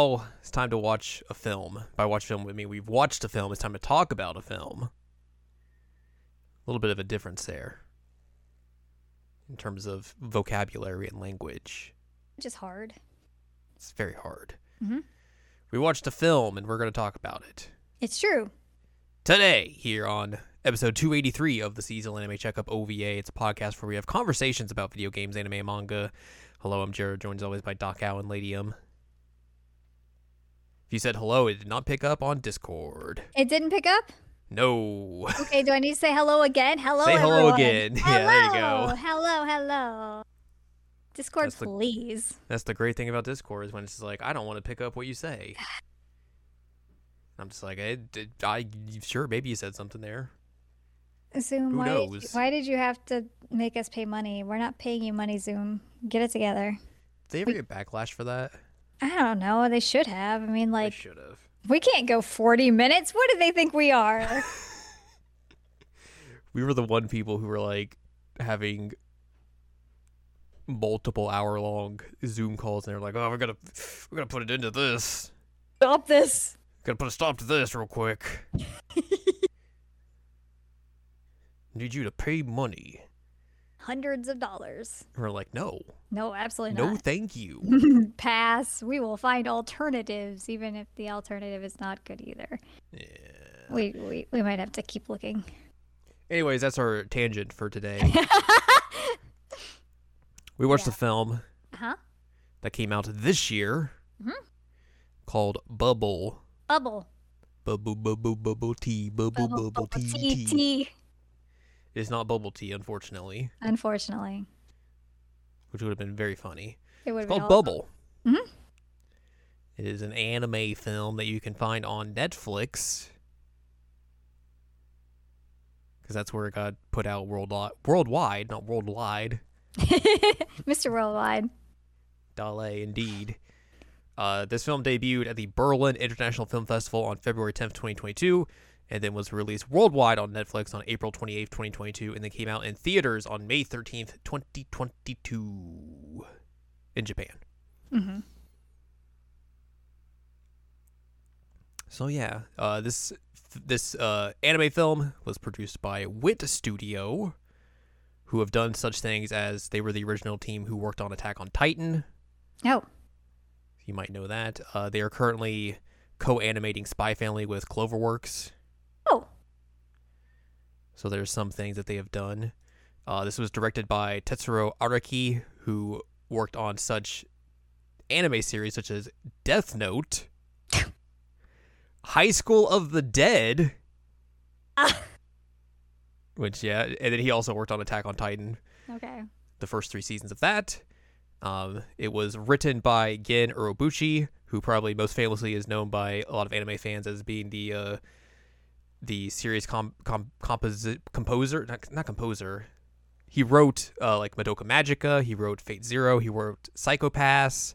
now it's time to watch a film. By watch film, I mean we've watched a film. It's time to talk about a film. A little bit of a difference there in terms of vocabulary and language. Which is hard. It's very hard. Mhm. We watched a film and we're going to talk about it It's true. today here on episode 283 of the Seasonal Anime Checkup OVA. It's a podcast where we have conversations about video games, anime, and manga. Hello, I'm Jared, joined as always by Doc Owl and Ladium. If you said hello, it did not pick up on Discord. It didn't pick up? No. Okay, do I need to say hello again? Hello, Say hello everyone. again. Yeah, Hello. there you go. Hello, hello. Discord, That's the- please. That's the great thing about Discord is when it's like, I don't want to pick up what you say. I'm just like, I, I, sure, maybe you said something there. Zoom, Who why, Did you, knows? why did you have to make us pay money? We're not paying you money, Zoom. Get it together. Did they ever get backlash for that? I don't know. They should have. I mean, like, should have. we can't go 40 minutes. What do they think we are? we were the one people who were like having multiple hour long Zoom calls, and they're like, "Oh, we're gonna we're gonna put it into this. Stop this. Gonna put a stop to this real quick. Need you to pay money." Hundreds of dollars. And we're like, "No, No, absolutely not. no, thank you." Pass. We will find alternatives, even if the alternative is not good either. yeah. We, we, we might have to keep looking. Anyways, that's our tangent for today. we watched a film uh-huh. that came out this year Mhm. called Bubble. Bubble. Bubble, bubble, bubble tea, bubble, bubble, tea, tea. tea. It's not bubble tea, unfortunately, Unfortunately, which would have been very funny. it would It's called all- Bubble. Mhm. It is an anime film that you can find on Netflix. Because that's where it got put out worldwide, worldwide, not worldwide. Mr. Worldwide. Dale, indeed. Uh, this film debuted at the Berlin International Film Festival on February 10th, 2022, and then was released worldwide on Netflix on April 28th, 2022, and then came out in theaters on May 13th, 2022 in Japan. hmm So yeah, uh, this this uh, anime film was produced by Wit Studio, who have done such things as they were the original team who worked on Attack on Titan. Oh, You might know that. Uh, they are currently co-animating Spy Family with Cloverworks. So there's some things that they have done. Uh, this was directed by Tetsuro Araki, who worked on such anime series such as Death Note, High School of the Dead, which yeah, and then he also worked on Attack on Titan, okay. the first three seasons of that. Um, it was written by Gen Urobuchi, who probably most famously is known by a lot of anime fans as being the uh, the series com- com- composi- composer, not, not composer. He wrote uh, like Madoka Magica. He wrote Fate Zero. He wrote Psychopass.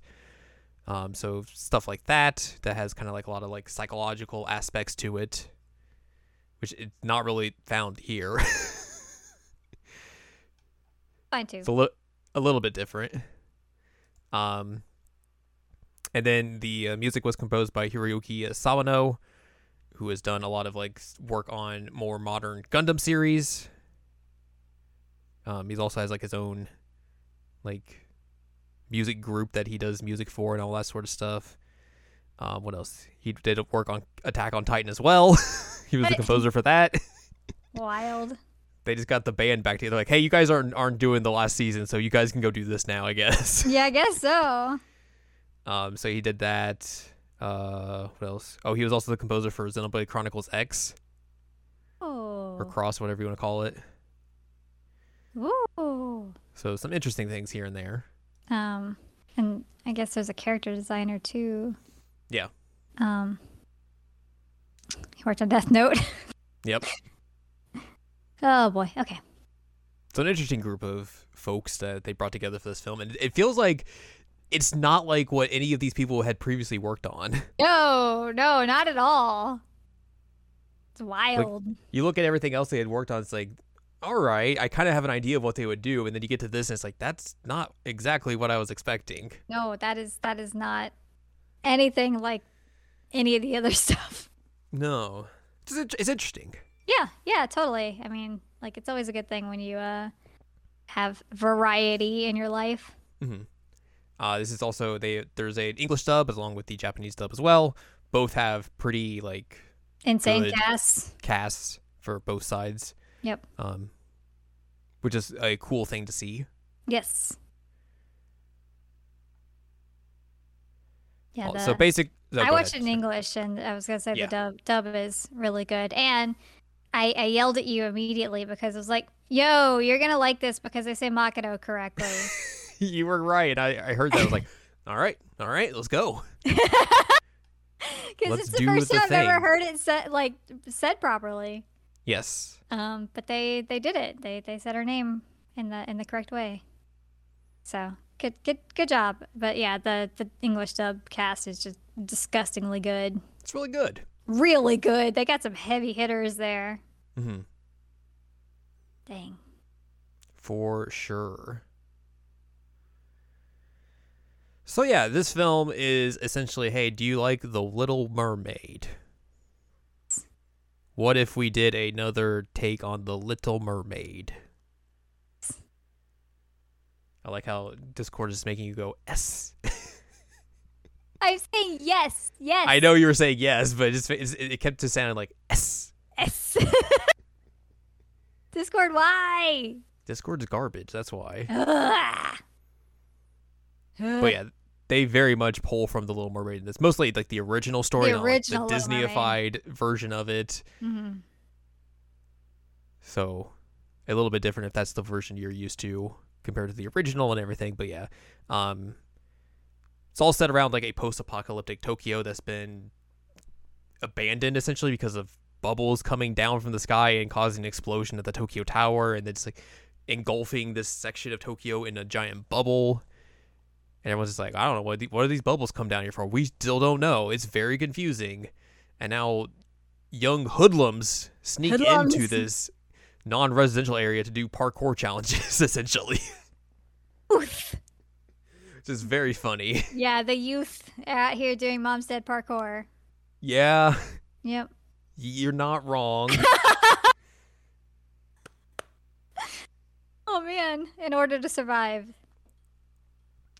Um, so stuff like that that has kind of like a lot of like psychological aspects to it, which it's not really found here. Fine too. It's a, li- a little bit different. Um, and then the uh, music was composed by Hiroyuki Sawano, who has done a lot of like work on more modern Gundam series. Um, he also has like his own like music group that he does music for and all that sort of stuff. Um, what else? He did work on Attack on Titan as well. he was the composer for that. Wild. they just got the band back together. Like, hey, you guys aren't aren't doing the last season, so you guys can go do this now, I guess. Yeah, I guess so. um, so he did that. Uh, what else? Oh, he was also the composer for Xenoblade Chronicles X or Oh. Cross, whatever you want to call it. Ooh. So some interesting things here and there. Um, and I guess there's a character designer too. Yeah. Um, he worked on Death Note. Yep. oh boy. Okay. It's an interesting group of folks that they brought together for this film, and it feels like it's not like what any of these people had previously worked on. No, no, not at all. It's wild. you look at everything else they had worked on, it's like, all right, I kind of have an idea of what they would do, and then you get to this, and it's like that's not exactly what I was expecting. no, that is that is not anything like any of the other stuff. No, it's, it's interesting. Yeah, yeah, totally. I mean, like it's always a good thing when you uh have variety in your life. hmm Uh, this is also they. There's a English dub along with the Japanese dub as well. Both have pretty like Insane gas. casts for both sides. Yep. Um, which is a cool thing to see. Yes. Yeah, Uh, the, so basic. no, I watched ahead. it in English, and I was gonna say Yeah. the dub dub is really good. And I, I yelled at you immediately because I was like, "Yo, you're gonna like this because I say Makoto correctly." you were right. I, I heard that. I was like, all right, all right, let's go. Because it's the first the time I've ever heard it said like said properly. Yes. Um, but they they did it. They they said her name in the in the correct way. So good good good job. But yeah, the the English dub cast is just disgustingly good. It's really good. Really good. They got some heavy hitters there. Mm-hmm. Dang. For sure. So yeah, this film is essentially, hey, do you like The Little Mermaid? What if we did another take on The Little Mermaid? I like how Discord is making you go S. I'm saying yes, yes. I know you were saying yes, but it just it kept just sounding like S. Yes. Discord, why? Discord's garbage. That's why. But yeah, they very much pull from the Little Mermaid in this. Mostly like the original story, The not, like, original the. Disneyified version of it. Mhm. So a little bit different if that's the version you're used to compared to the original and everything. But yeah, um, it's all set around like a post-apocalyptic Tokyo that's been abandoned essentially because of bubbles coming down from the sky and causing an explosion at the Tokyo Tower, and it's like engulfing this section of Tokyo in a giant bubble. And everyone's just like, I don't know what the, what are these bubbles come down here for? We still don't know. It's very confusing. And now young hoodlums sneak into this non-residential area to do parkour challenges essentially. Oof. Which is very funny. Yeah, the youth out here doing mom's dead parkour. Yeah, Yep. you're not wrong. Oh man, in order to survive.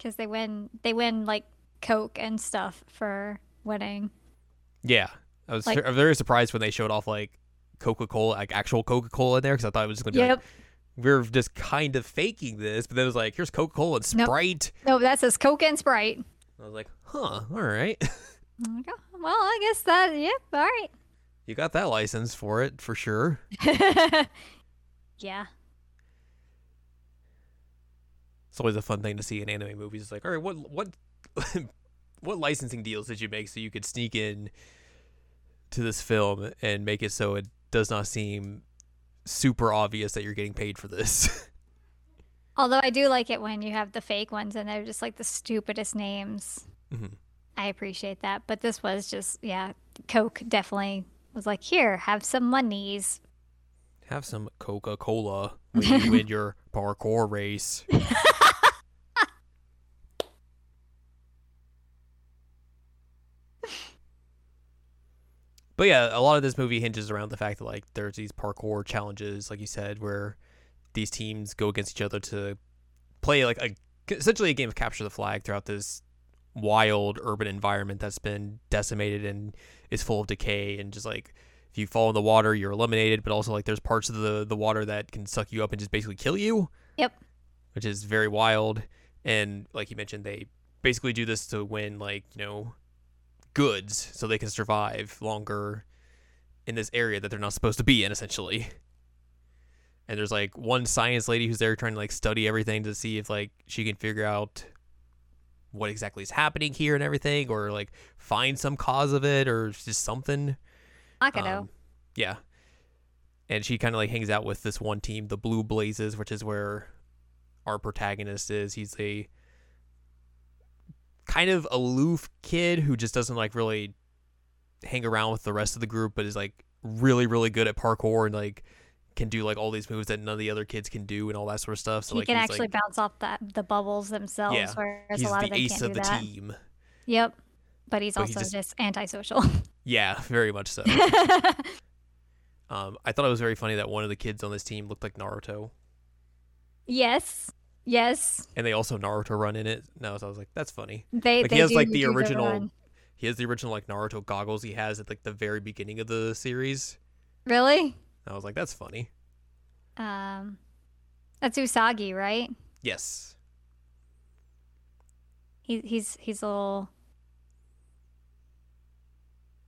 Cuz they win they win like coke and stuff for winning. yeah. I was Like- very surprised when they showed off like Coca-Cola, like actual Coca-Cola in there because I thought it was just to be like, we're just kind of faking this, but then it was like, here's Coca-Cola and Sprite. No, that says coke and sprite. I was like, huh, all right. Like, "Oh, Well, I guess that yep, all right. you got that license for it for sure. yeah. It's always a fun thing to see in anime movies. It's like, all right, what what what licensing deals did you make so you could sneak in to this film and make it so it does not seem super obvious that you're getting paid for this? Although I do like it when you have the fake ones and they're just like the stupidest names. Mhm. I appreciate that. But this was just, yeah, Coke definitely was like, here, have some monies. Have some Coca-Cola when you win your parkour race. But yeah, a lot of this movie hinges around the fact that like there's these parkour challenges, like you said, where these teams go against each other to play like a essentially a game of capture the flag throughout this wild urban environment that's been decimated and is full of decay and just like if you fall in the water you're eliminated. But also like there's parts of the the water that can suck you up and just basically kill you. Yep. which is very wild. And like you mentioned they basically do this to win like you know goods so they can survive longer in this area that they're not supposed to be in essentially and there's like one science lady who's there trying to like study everything to see if like she can figure out what exactly is happening here and everything or like find some cause of it or just something Makoto. um, yeah. And she kind of like hangs out with this one team, the Blue Blazes, which is where our protagonist is. He's a kind of aloof kid who just doesn't like really hang around with the rest of the group, but is like really, really good at parkour and like can do like all these moves that none of the other kids can do and all that sort of stuff. So he like can actually like bounce off the, the bubbles themselves, Yeah, whereas he's a lot the of them ace can't of do the that. team. Yep. but he's But also he just- just antisocial. Yeah, very much so. um, I thought it was very funny that one of the kids on this team looked like Naruto, yes, yes, and they also Naruto run in it. No, so I was like, that's funny. they. Like they he has do like the original. He has the original like Naruto goggles he has at like the very beginning of the series. Really? I was like, that's funny. Um, that's Usagi, right? Yes. He, he's he's a little.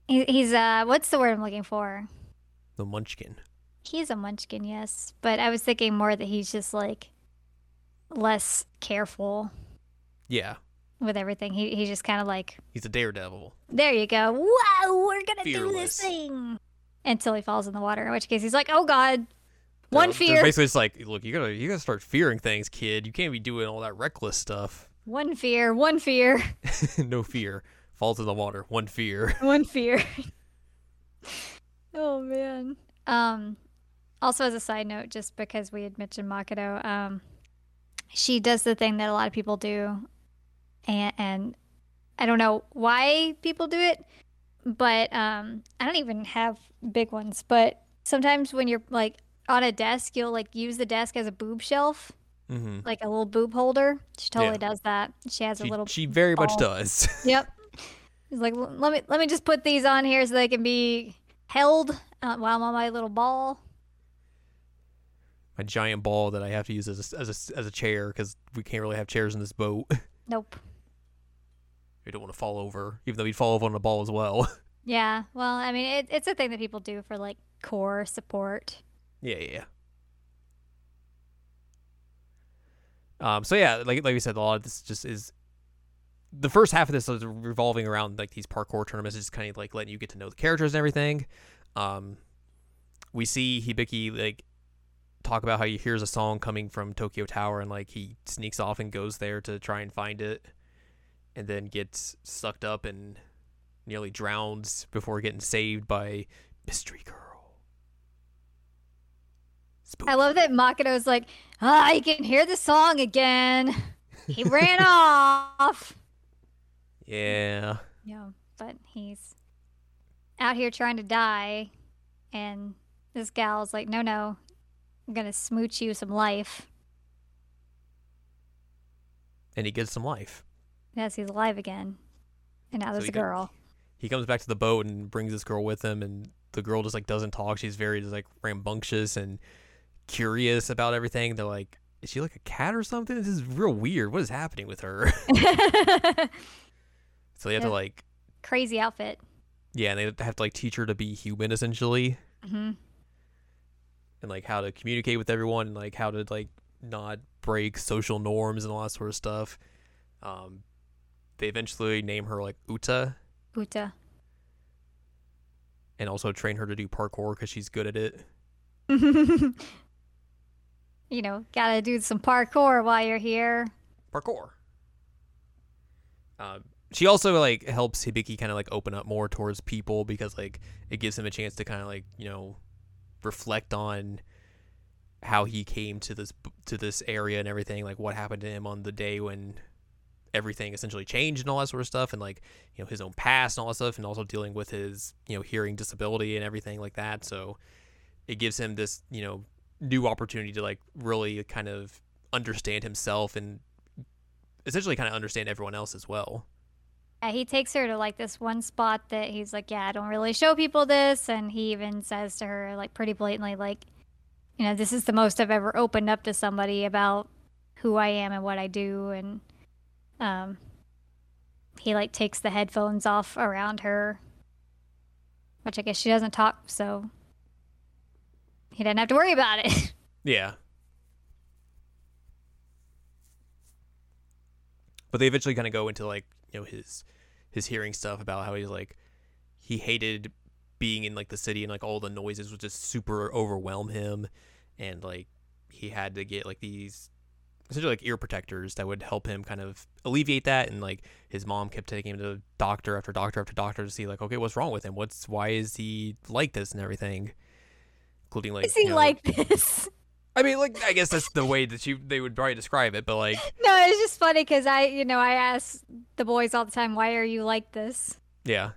He, he's uh, what's the word I'm looking for? The Munchkin. He's a munchkin, yes, but I was thinking more that he's just like less careful Yeah, with everything. He he's just kind of like, he's a daredevil. there you go. Whoa, we're gonna do this thing until he falls in the water. In which case, he's like, oh god, They're- one they're fear, basically it's like, look, you gotta you gotta start fearing things, kid. You can't be doing all that reckless stuff. one fear, one fear, no fear. Falls in the water. One fear. one fear. oh man. Um, also as a side note, just because we had mentioned Makoto, um, she does the thing that a lot of people do, and and I don't know why people do it, but um, I don't even have big ones. But sometimes when you're like on a desk, you'll like use the desk as a boob shelf, hmm like a little boob holder. She totally Yeah. does that. She has a little. she very much does. Yep. He's like, let me let me just put these on here so they can be held uh, while I'm on my little ball. My giant ball that I have to use as a, as a, as a chair because we can't really have chairs in this boat. Nope. we don't want to fall over, even though we'd fall over on the ball as well. Yeah. Well, I mean, it, it's a thing that people do for like core support. Yeah, yeah. yeah. Um. So yeah, like like we said, a lot of this just is the first half of this is revolving around like these parkour tournaments, just kind of like letting you get to know the characters and everything. Um, we see Hibiki like talk about how he hears a song coming from Tokyo Tower and like he sneaks off and goes there to try and find it, and then gets sucked up and nearly drowns before getting saved by Mystery Girl. I love that Makoto's like, ah, you can hear the song again. He ran off. Yeah. Yeah, but he's out here trying to die, and this gal's like, no, no, I'm gonna smooch you some life. And he gets some life. Yes, he's alive again, and now So there's he a girl. He comes back to the boat and brings this girl with him and the girl just like doesn't talk. She's very just like rambunctious and curious about everything. They're like, is she like a cat or something? This is real weird. What is happening with her? so they have to like Crazy outfit. yeah, and they have to like teach her to be human essentially hmm and like how to communicate with everyone and like how to like not break social norms and all that sort of stuff. Um they eventually name her like Uta Uta. and also train her to do parkour because she's good at it. you know, gotta do some parkour while you're here. Parkour. Um, she also like helps Hibiki kind of like open up more towards people because like it gives him a chance to kind of like you know reflect on how he came to this to this area and everything like what happened to him on the day when everything essentially changed and all that sort of stuff and like you know his own past and all that stuff and also dealing with his you know hearing disability and everything like that. So it gives him this you know new opportunity to like really kind of understand himself and essentially kind of understand everyone else as well Yeah, he takes her to like this one spot that he's like, yeah, I don't really show people this, and he even says to her like pretty blatantly, like, you know, this is the most I've ever opened up to somebody about who I am and what I do, and um, he like takes the headphones off around her, which I guess she doesn't talk, so he doesn't have to worry about it. Yeah. But they eventually kind of go into like you know his his hearing stuff about how he's like he hated being in like the city and like all the noises would just super overwhelm him. And like he had to get like these essentially like ear protectors that would help him kind of alleviate that. And like his mom kept taking him to doctor after doctor after doctor to see like okay what's wrong with him? What's why is he like this and everything? Including like is he you know, like this? I mean, like I guess that's the way that you they would probably describe it, but like No, it's just funny because I, you know, I ask the boys all the time, "Why are you like this?" yeah.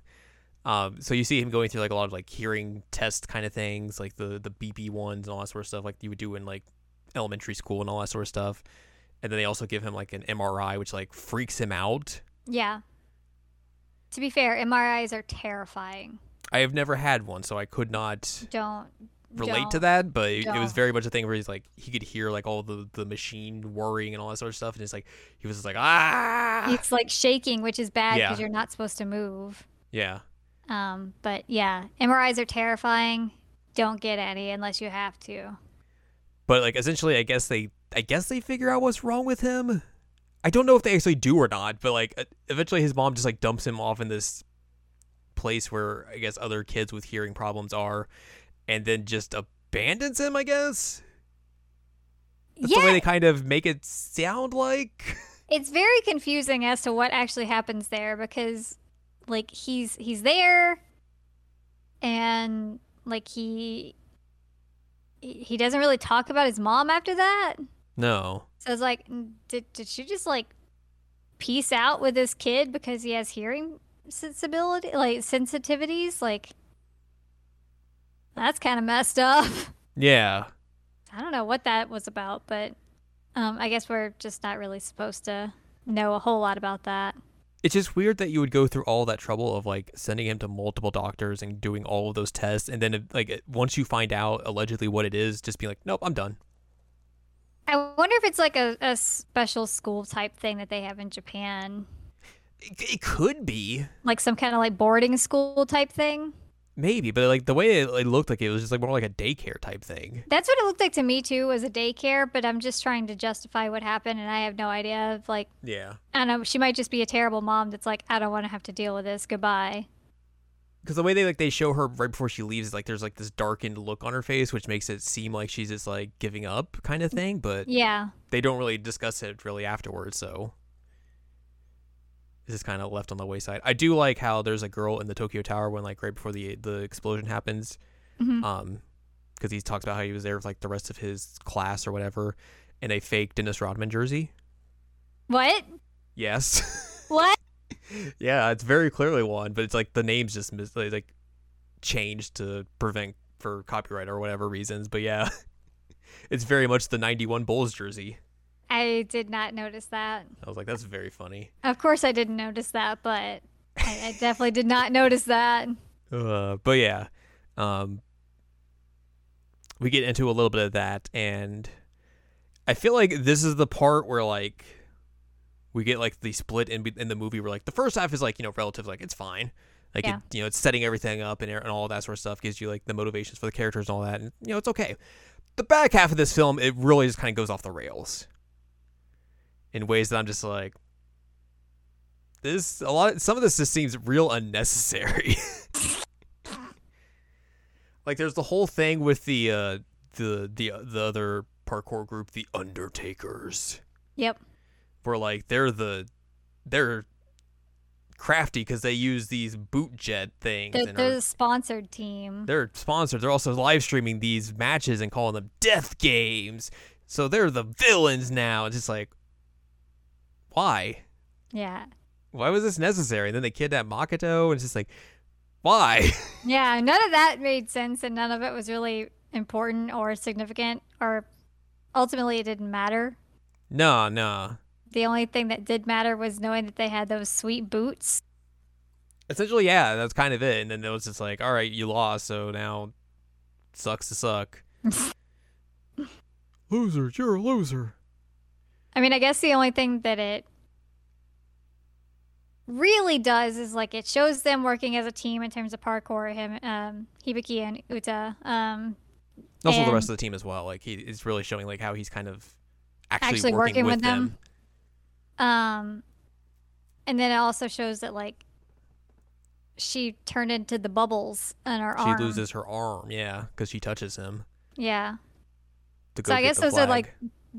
Um, so you see him going through like a lot of like hearing test kind of things, like the the BP ones and all that sort of stuff, like you would do in like elementary school and all that sort of stuff. And then they also give him like an MRI, which like freaks him out. Yeah. To be fair, MRIs are terrifying. I have never had one, so I could not Don't relate to don't. that. But it, it was very much a thing where he's like he could hear like all the the machine whirring and all that sort of stuff, and it's like he was just like ah, It's like shaking, which is bad Yeah. because you're not supposed to move. yeah. Um, but yeah, MRIs are terrifying. Don't get any unless you have to. But like essentially, I guess they I guess they figure out what's wrong with him. I don't know if they actually do or not, but like e- eventually his mom just like dumps him off in this place where I guess other kids with hearing problems are, and then just abandons him. I guess that's the way they kind of make it sound like. it's very confusing as to what actually happens there because like he's he's there and like he he doesn't really talk about his mom after that. No. So it's like, did did she just like peace out with this kid because he has hearing sensibility, like sensitivities? Like that's kind of messed up. Yeah. I don't know what that was about, but um, I guess we're just not really supposed to know a whole lot about that. It's just weird that you would go through all that trouble of like sending him to multiple doctors and doing all of those tests, and then like once you find out allegedly what it is, just be like, nope, I'm done. I wonder if it's like a, a special school type thing that they have in Japan, It, it could be. like some kind of like boarding school type thing. Maybe, but like the way it, it looked like it was just like more like a daycare type thing. That's what it looked like to me too, was a daycare. But I'm just trying to justify what happened, and I have no idea. Of like, Yeah. I don't know, she might just be a terrible mom that's like, I don't want to have to deal with this. Goodbye. Because the way they like they show her right before she leaves, like there's like this darkened look on her face, which makes it seem like she's just like giving up kind of mm, thing. But Yeah, they don't really discuss it really afterwards, so this is kind of left on the wayside. I do like how there's a girl in the Tokyo Tower when like right before the the explosion happens, Mhm. um, because he talks about how he was there with like the rest of his class or whatever, in a fake Dennis Rodman jersey. what? Yes. What? yeah, it's very clearly one, but it's like the name's just mis- like like, changed to prevent for copyright or whatever reasons. But yeah, it's very much the '91 Bulls jersey. I did not notice that. I was like, that's very funny. Of course, I didn't notice that, but I, I definitely did not notice that. Uh, but yeah, um, we get into a little bit of that, and I feel like this is the part where like we get like the split in in the movie where like the first half is like you know relative like it's fine. Like Yeah. it, you know, it's setting everything up and, and all that sort of stuff gives you like the motivations for the characters and all that, and you know it's okay. The back half of this film, it really just kind of goes off the rails in ways that I'm just like, this a lot. Some of this just seems real unnecessary. like there's the whole thing with the uh the the the other parkour group, the Undertakers, Yep. where like they're the they're crafty because they use these boot jet things They're, they're are, the sponsored team. they're sponsored. They're also live streaming these matches and calling them death games. So they're the villains now. It's just like, why? Yeah. Why was this necessary? And then they kidnap Makoto, and it's just like, why? Yeah, none of that made sense and none of it was really important or significant or ultimately it didn't matter. no, no. The only thing that did matter was knowing that they had those sweet boots. Essentially, yeah, that's kind of it. And then it was just like, all right, you lost, so now sucks to suck. loser, you're a loser. I mean, I guess the only thing that it really does is like it shows them working as a team in terms of parkour. Him, um, Hibiki and Uta. Um, Also, the rest of the team as well. Like he is really showing like how he's kind of actually, Actually working, working with with them. um, and then it also shows that like she turned into the bubbles in her She arm. She loses her arm, yeah, because she touches him. Yeah. So I guess those are like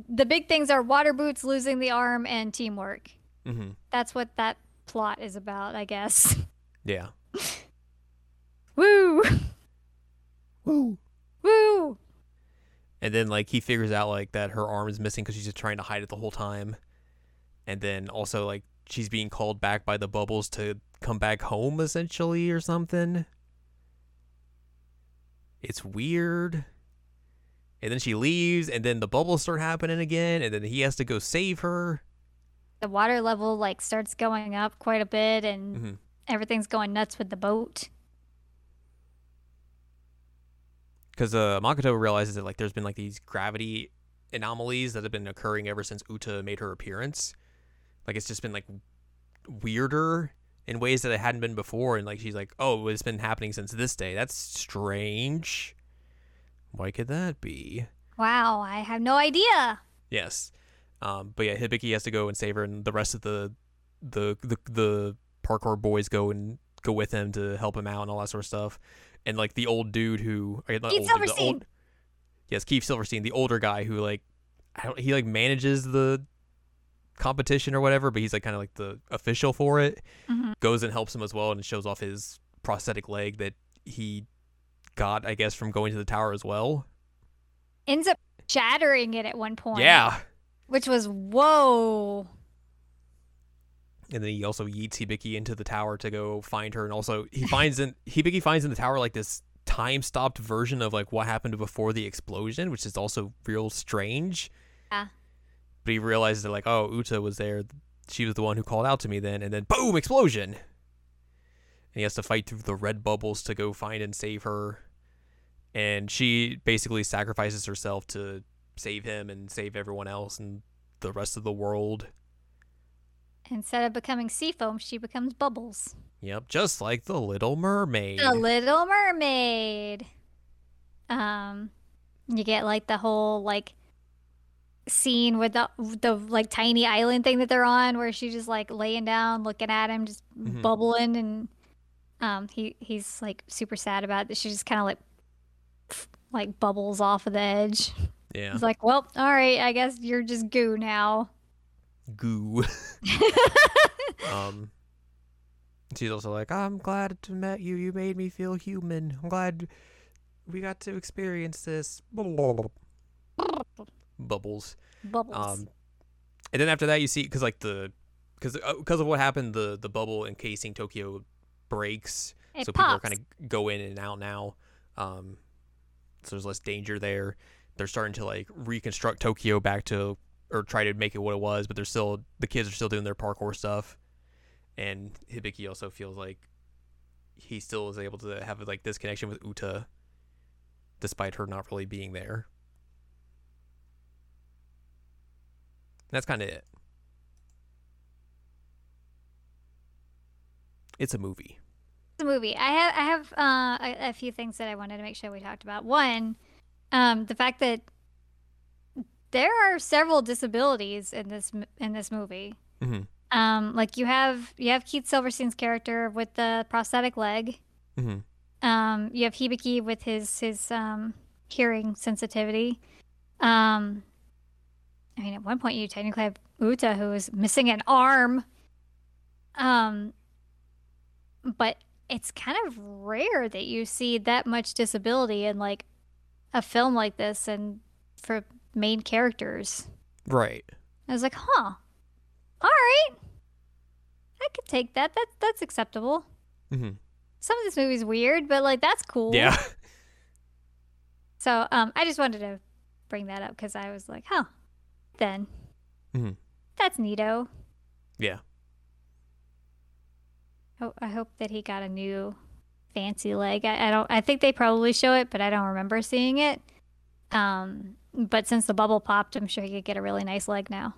the big things are water boots, losing the arm, and teamwork. hmm That's what that plot is about, I guess. yeah. Woo! Woo. Woo! And then like he figures out like that her arm is missing because she's just trying to hide it the whole time. And then also like she's being called back by the bubbles to come back home essentially or something. It's weird. And then she leaves and then the bubbles start happening again and then he has to go save her. The water level like starts going up quite a bit and mm-hmm. everything's going nuts with the boat. because uh, Makoto realizes that like there's been like these gravity anomalies that have been occurring ever since Uta made her appearance. Like it's just been like weirder in ways that it hadn't been before, and like she's like, "Oh, it's been happening since this day. That's strange. Why could that be?" Wow, I have no idea. Yes, um, but yeah, Hibiki has to go and save her, and the rest of the the the the parkour boys go and go with him to help him out and all that sort of stuff. And like the old dude who, Keith old dude, the Silverstein. old, yes, Keith Silverstein, the older guy who like, I don't, he like manages the competition or whatever, but he's like kind of like the official for it. Mhm. Goes and helps him as well, and shows off his prosthetic leg that he got, I guess, from going to the tower as well. Ends up shattering it at one point. Yeah. Which was whoa. and then he also yeets Hibiki into the tower to go find her, and also he finds in Hibiki finds in the tower like this time stopped version of like what happened before the explosion, which is also real strange. Yeah. But he realizes that like, oh, Uta was there. She was the one who called out to me then, and then boom, explosion. And he has to fight through the red bubbles to go find and save her. And she basically sacrifices herself to save him and save everyone else and the rest of the world. Instead of becoming sea foam, she becomes bubbles. Yep, just like the Little Mermaid. The Little Mermaid. Um, you get like the whole like scene with the the like tiny island thing that they're on, where she's just like laying down, looking at him, just Mhm. bubbling, and um, he he's like super sad about it. She just kind of like like bubbles off of the edge. yeah, He's like, well, all right, I guess you're just goo now. goo. um, she's also like, I'm glad to met you. You made me feel human. I'm glad we got to experience this. Bubbles. Bubbles. Um, and then after that, you see because like the because because of what happened, the the bubble encasing Tokyo breaks. it so people are kind of go in and out now. Um, so there's less danger there. They're starting to like reconstruct Tokyo back to or try to make it what it was, but they're still the kids are still doing their parkour stuff. And Hibiki also feels like he still is able to have like this connection with Uta, despite her not really being there. That's kind of it. It's a movie. The movie. I have I have uh, a, a few things that I wanted to make sure we talked about. One, um, the fact that there are several disabilities in this in this movie. Mm-hmm. Um, like you have you have Keith Silverstein's character with the prosthetic leg. Mm-hmm. Um, you have Hibiki with his his um, hearing sensitivity. Um, I mean, at one point you technically have Uta who is missing an arm. Um, but it's kind of rare that you see that much disability in like a film like this and for main characters. Right. I was like, huh, all right, I could take that. That that's acceptable. Mm-hmm. Some of this movie's weird, but like that's cool. Yeah. So um, I just wanted to bring that up because I was like, huh, then Mm-hmm. that's neato. Yeah. Ho- I hope that he got a new fancy leg. I, I don't. I think they probably show it, but I don't remember seeing it. Um, but since the bubble popped, I'm sure he could get a really nice leg now.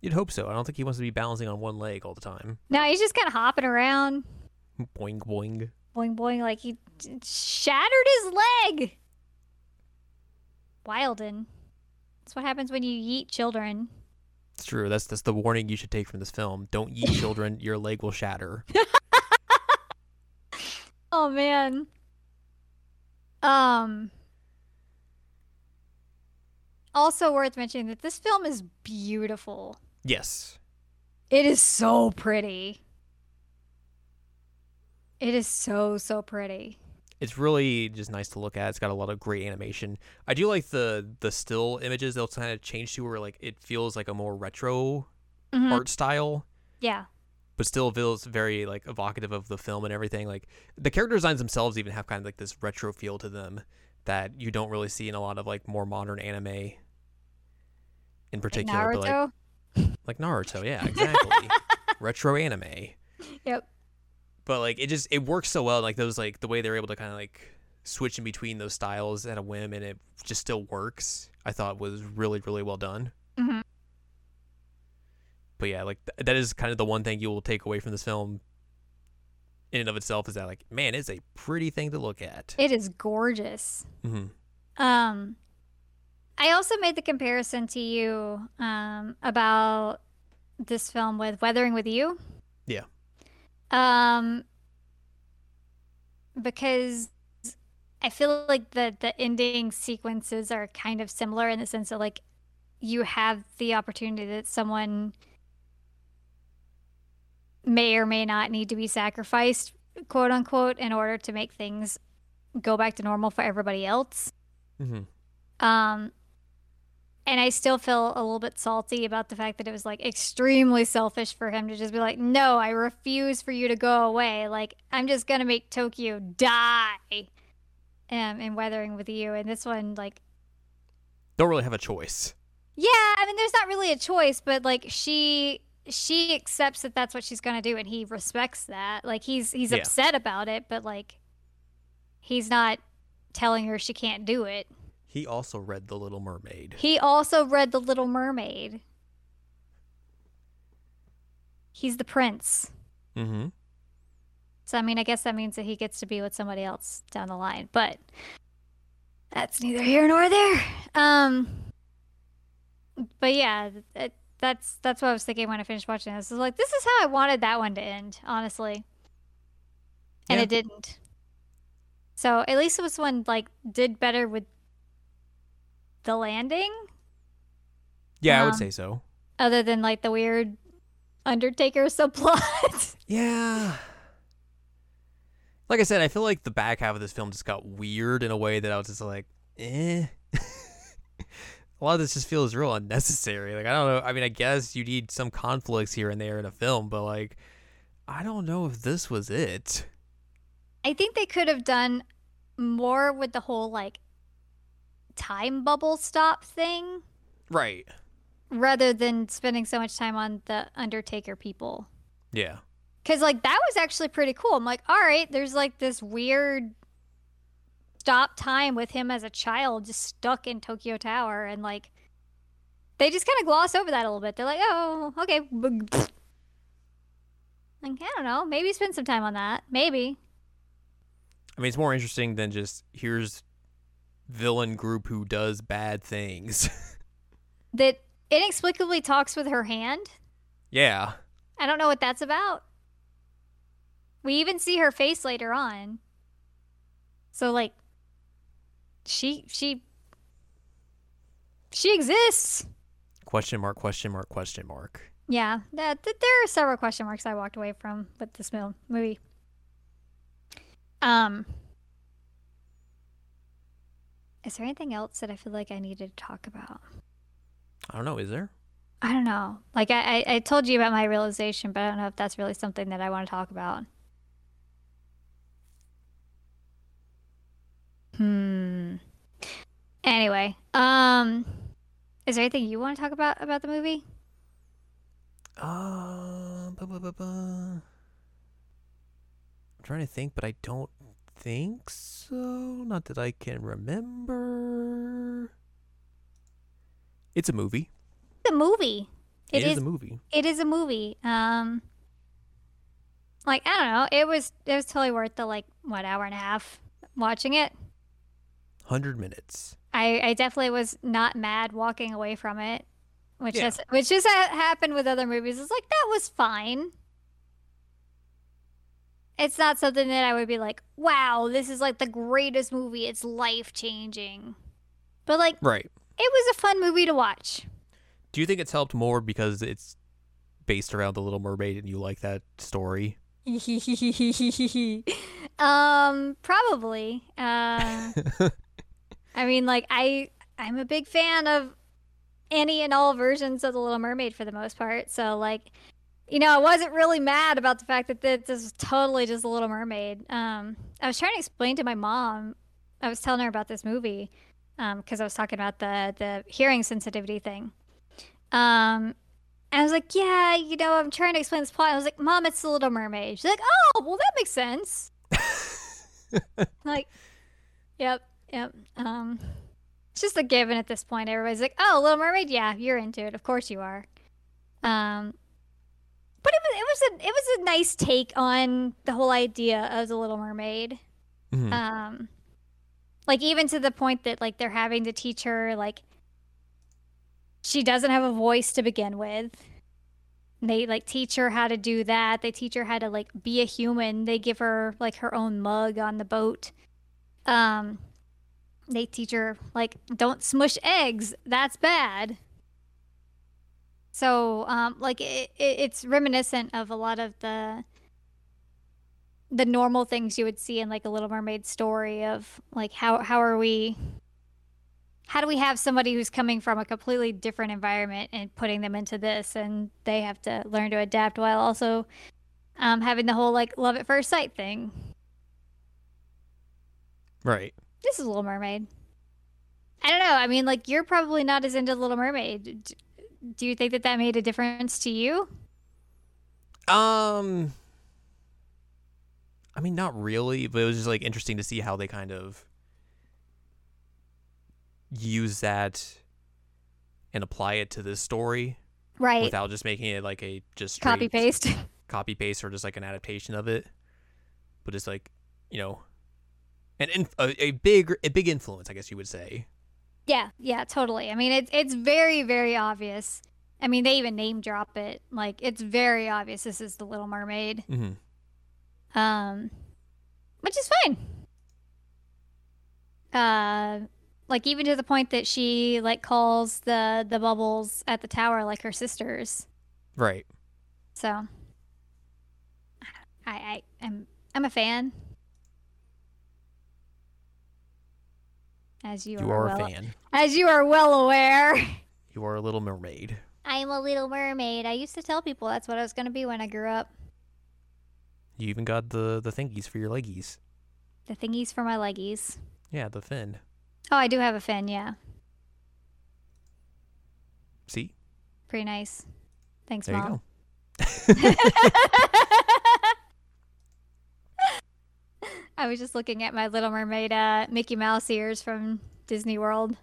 You'd hope so. I don't think he wants to be balancing on one leg all the time. No, he's just kind of hopping around, Boing boing. boing boing, like he shattered his leg. Wilden. That's what happens when you eat children. It's true. That's that's the warning you should take from this film. Don't eat children. Your leg will shatter. Oh man. Um also worth mentioning that this film is beautiful. Yes. It is so pretty. It is so so pretty. It's really just nice to look at. It's got a lot of great animation. I do like the the still images they'll kind of change to where like it feels like a more retro Mhm. art style, Yeah. but still feels very like evocative of the film and everything. Like the character designs themselves even have kind of like this retro feel to them that you don't really see in a lot of like more modern anime in Like particular. but like like Naruto, yeah, exactly. retro anime. Yep. But like it just it works so well. Like those like the way they're able to kind of like switch in between those styles at a whim and it just still works. I thought was really really well done. Mhm. But yeah, like th- that is kind of the one thing you will take away from this film. In and of itself, is that like man, it's a pretty thing to look at. It is gorgeous. hmm Um, I also made the comparison to you um, about this film with Weathering with You. Yeah. Um, because I feel like the the ending sequences are kind of similar in the sense that like you have the opportunity that someone may or may not need to be sacrificed, quote unquote, in order to make things go back to normal for everybody else. hmm Um, and I still feel a little bit salty about the fact that it was like extremely selfish for him to just be like, no, I refuse for you to go away. Like, I'm just gonna make Tokyo die. Um, in weathering with you, and this one, like, Don't really have a choice. yeah, I mean, there's not really a choice, but like, she she accepts that that's what she's gonna do, and he respects that. Like, he's he's Yeah. upset about it, but like, he's not telling her she can't do it. He also read The Little Mermaid. He also read The Little Mermaid. He's the prince. Mm-hmm. So, I mean, I guess that means that he gets to be with somebody else down the line, but that's neither here nor there. Um, but yeah, it, that's that's what I was thinking when I finished watching this. I was like, this is how I wanted that one to end, honestly, and Yeah. it didn't. So at least this one like did better with the landing. Yeah, I would Um, say so. other than like the weird Undertaker subplot. Yeah. Like I said, I feel like the back half of this film just got weird in a way that I was just like, eh. a lot of this just feels real unnecessary. Like I don't know. I mean, I guess you need some conflicts here and there in a film, but like, I don't know if this was it. I think they could have done more with the whole like time bubble stop thing Right. rather than spending so much time on the Undertaker people. Yeah. Cause like that was actually pretty cool. I'm like, all right, there's like this weird stop time with him as a child just stuck in Tokyo Tower and like they just kind of gloss over that a little bit. They're like, oh, okay. Like, I don't know. Maybe spend some time on that. Maybe. I mean, it's more interesting than just here's villain group who does bad things. That inexplicably talks with her hand. yeah. I don't know what that's about. We even see her face later on. So like she she she exists. Question mark, question mark, question mark. Yeah, that, that there are several question marks I walked away from with this movie. Um Is there anything else that I feel like I needed to talk about? I don't know, is there? I don't know. Like I, I, I told you about my realization, but I don't know if that's really something that I want to talk about. Hmm. Anyway, um, is there anything you want to talk about about the movie? Uh, bu- bu- bu- bu- I'm trying to think, but I don't think so. Not that I can remember. It's a movie. It's a movie. it is, is a movie. it is a movie. Um, like I don't know. It was it was totally worth the like what hour and a half watching it. Hundred minutes. I, I definitely was not mad walking away from it, which Yeah. has which just ha- happened with other movies. It's like that was fine. It's not something that I would be like, "Wow, this is like the greatest movie. It's life changing." But like, Right. it was a fun movie to watch. Do you think it's helped more because it's based around the Little Mermaid and you like that story? Um, probably. Uh, I mean, like I, I'm a big fan of any and all versions of the Little Mermaid for the most part. So, like, you know, I wasn't really mad about the fact that this is totally just a Little Mermaid. Um, I was trying to explain to my mom. I was telling her about this movie because um, I was talking about the the hearing sensitivity thing. Um, I was like, yeah, you know, I'm trying to explain this plot. I was like, Mom, it's the Little Mermaid. She's like, oh, well, that makes sense. like, yep, yep. Um, it's just a given at this point. Everybody's like, oh, Little Mermaid, yeah, you're into it. Of course you are. Um, but it was it was a it was a nice take on the whole idea of the Little Mermaid. Mm-hmm. Um, like even to the point that like they're having to teach her like she doesn't have a voice to begin with. They like teach her how to do that. They teach her how to like be a human. They give her like her own mug on the boat. Um they teach her like don't smush eggs. That's bad. So um like it, it, it's reminiscent of a lot of the the normal things you would see in like a Little Mermaid story of like how how are we how do we have somebody who's coming from a completely different environment and putting them into this and they have to learn to adapt while also um, having the whole like love at first sight thing. Right. This is little mermaid. I don't know i mean like you're probably not as into little mermaid do you think that that made a difference to you? Um i mean not really but it was just like interesting to see how they kind of use that and apply it to this story right. without just making it like a just copy paste copy paste or just like an adaptation of it. But it's like you know an a, a big a big influence i guess you would say yeah yeah totally. I mean it's it's very very obvious. I mean they even name drop it. Like it's very obvious this is the little mermaid. Mm-hmm. um which is fine. Uh like even to the point that she like calls the the bubbles at the tower like her sisters. Right. So i i am i'm a fan as you, you are, are well, a fan. as you are well aware. You are a little mermaid. I'm a little mermaid. I used to tell people that's what i was going to be when i grew up. You even got the the thingies for your leggies. The thingies for my leggies. Yeah the fin. Oh, I do have a fin, yeah. See? Pretty nice. Thanks, there Mom. I was just looking at my Little Mermaid uh, Mickey Mouse ears from Disney World.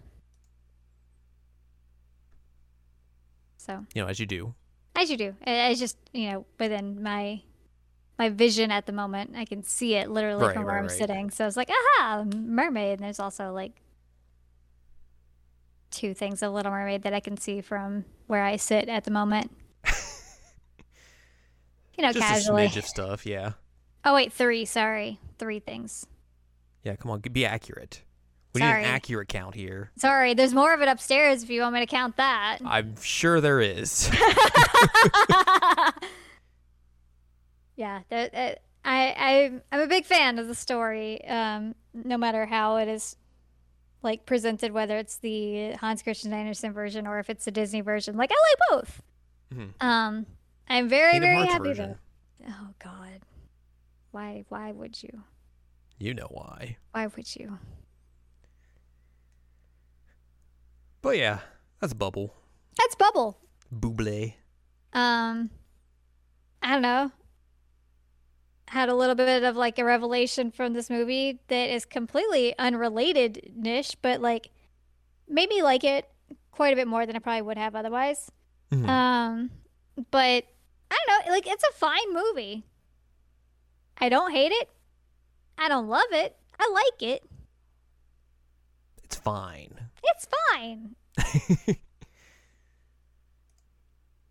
So you know, as you do. As you do. It's just you know within my my vision at the moment. I can see it literally right, from where right, I'm right. sitting. So I was like, aha, mermaid. And there's also like two things of Little Mermaid that I can see from where I sit at the moment. you know, Just casually. a smidge of stuff, yeah. Oh wait, three. Sorry, three things. Yeah, come on, be accurate. We Sorry. need an accurate count here. Sorry, there's more of it upstairs if you want me to count that. I'm sure there is. yeah, that, that, I I I'm a big fan of the story. Um, no matter how it is like presented, whether it's the Hans Christian Andersen version or if it's the Disney version. Like I like both. Mhm. Um, I'm very Kingdom very Hearts happy version. to. Oh God, why why would you? You know why. Why would you? But yeah, that's Bubble. That's Bubble. Buble. Um, I don't know. Had a little bit of like a revelation from this movie that is completely unrelated niche, but like made me like it quite a bit more than I probably would have otherwise. Mhm. Um, but I don't know, like it's a fine movie. I don't love it. I like it. I don't hate it. I don't love it. I like it. It's fine. It's fine.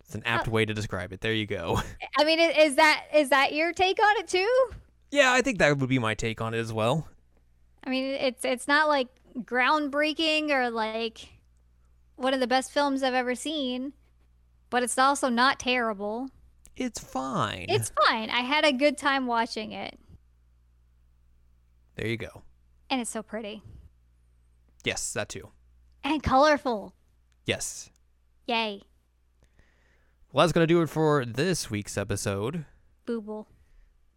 It's an apt uh, way to describe it. There you go. I mean, is that is that your take on it too? Yeah, I think that would be my take on it as well. I mean, it's it's not like groundbreaking or like one of the best films I've ever seen, but it's also not terrible. It's fine. It's fine. I had a good time watching it. There you go. And it's so pretty. Yes, that too. And colorful. Yes. Yay. Well, that's going to do it for this week's episode. Booble.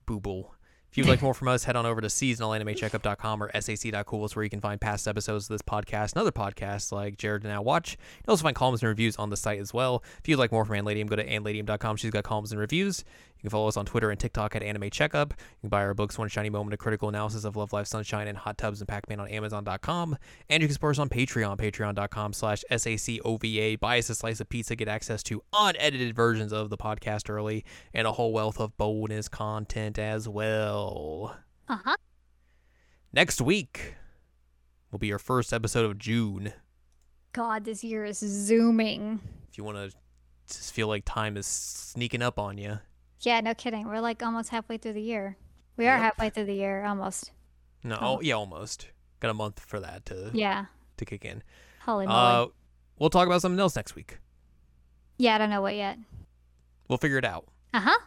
Booble. If you'd like more from us, head on over to seasonalanimecheckup.com or sac.cool. It's where you can find past episodes of this podcast and other podcasts like Jared Now Watch. You can also find columns and reviews on the site as well. If you'd like more from Anladium, go to anladium.com. She's got columns and reviews. You can follow us on Twitter and TikTok at Anime Checkup. You can buy our books, One Shiny Moment, A Critical Analysis of Love, Life, Sunshine, and Hot Tubs and Pac-Man on Amazon.com. And you can support us on Patreon, patreon.com slash SACOVA. Buy us a slice of pizza, get access to unedited versions of the podcast early, and a whole wealth of bonus content as well. Uh-huh. Next week will be your first episode of June. God, this year is zooming. If you want to just feel like time is sneaking up on you. Yeah, no kidding. We're like almost halfway through the year. We are Yep. halfway through the year, almost. No, Oh. yeah, almost. Got a month for that to Yeah. to kick in. Holy moly. Uh, we'll talk about something else next week. yeah, I don't know what yet. We'll figure it out. Uh huh.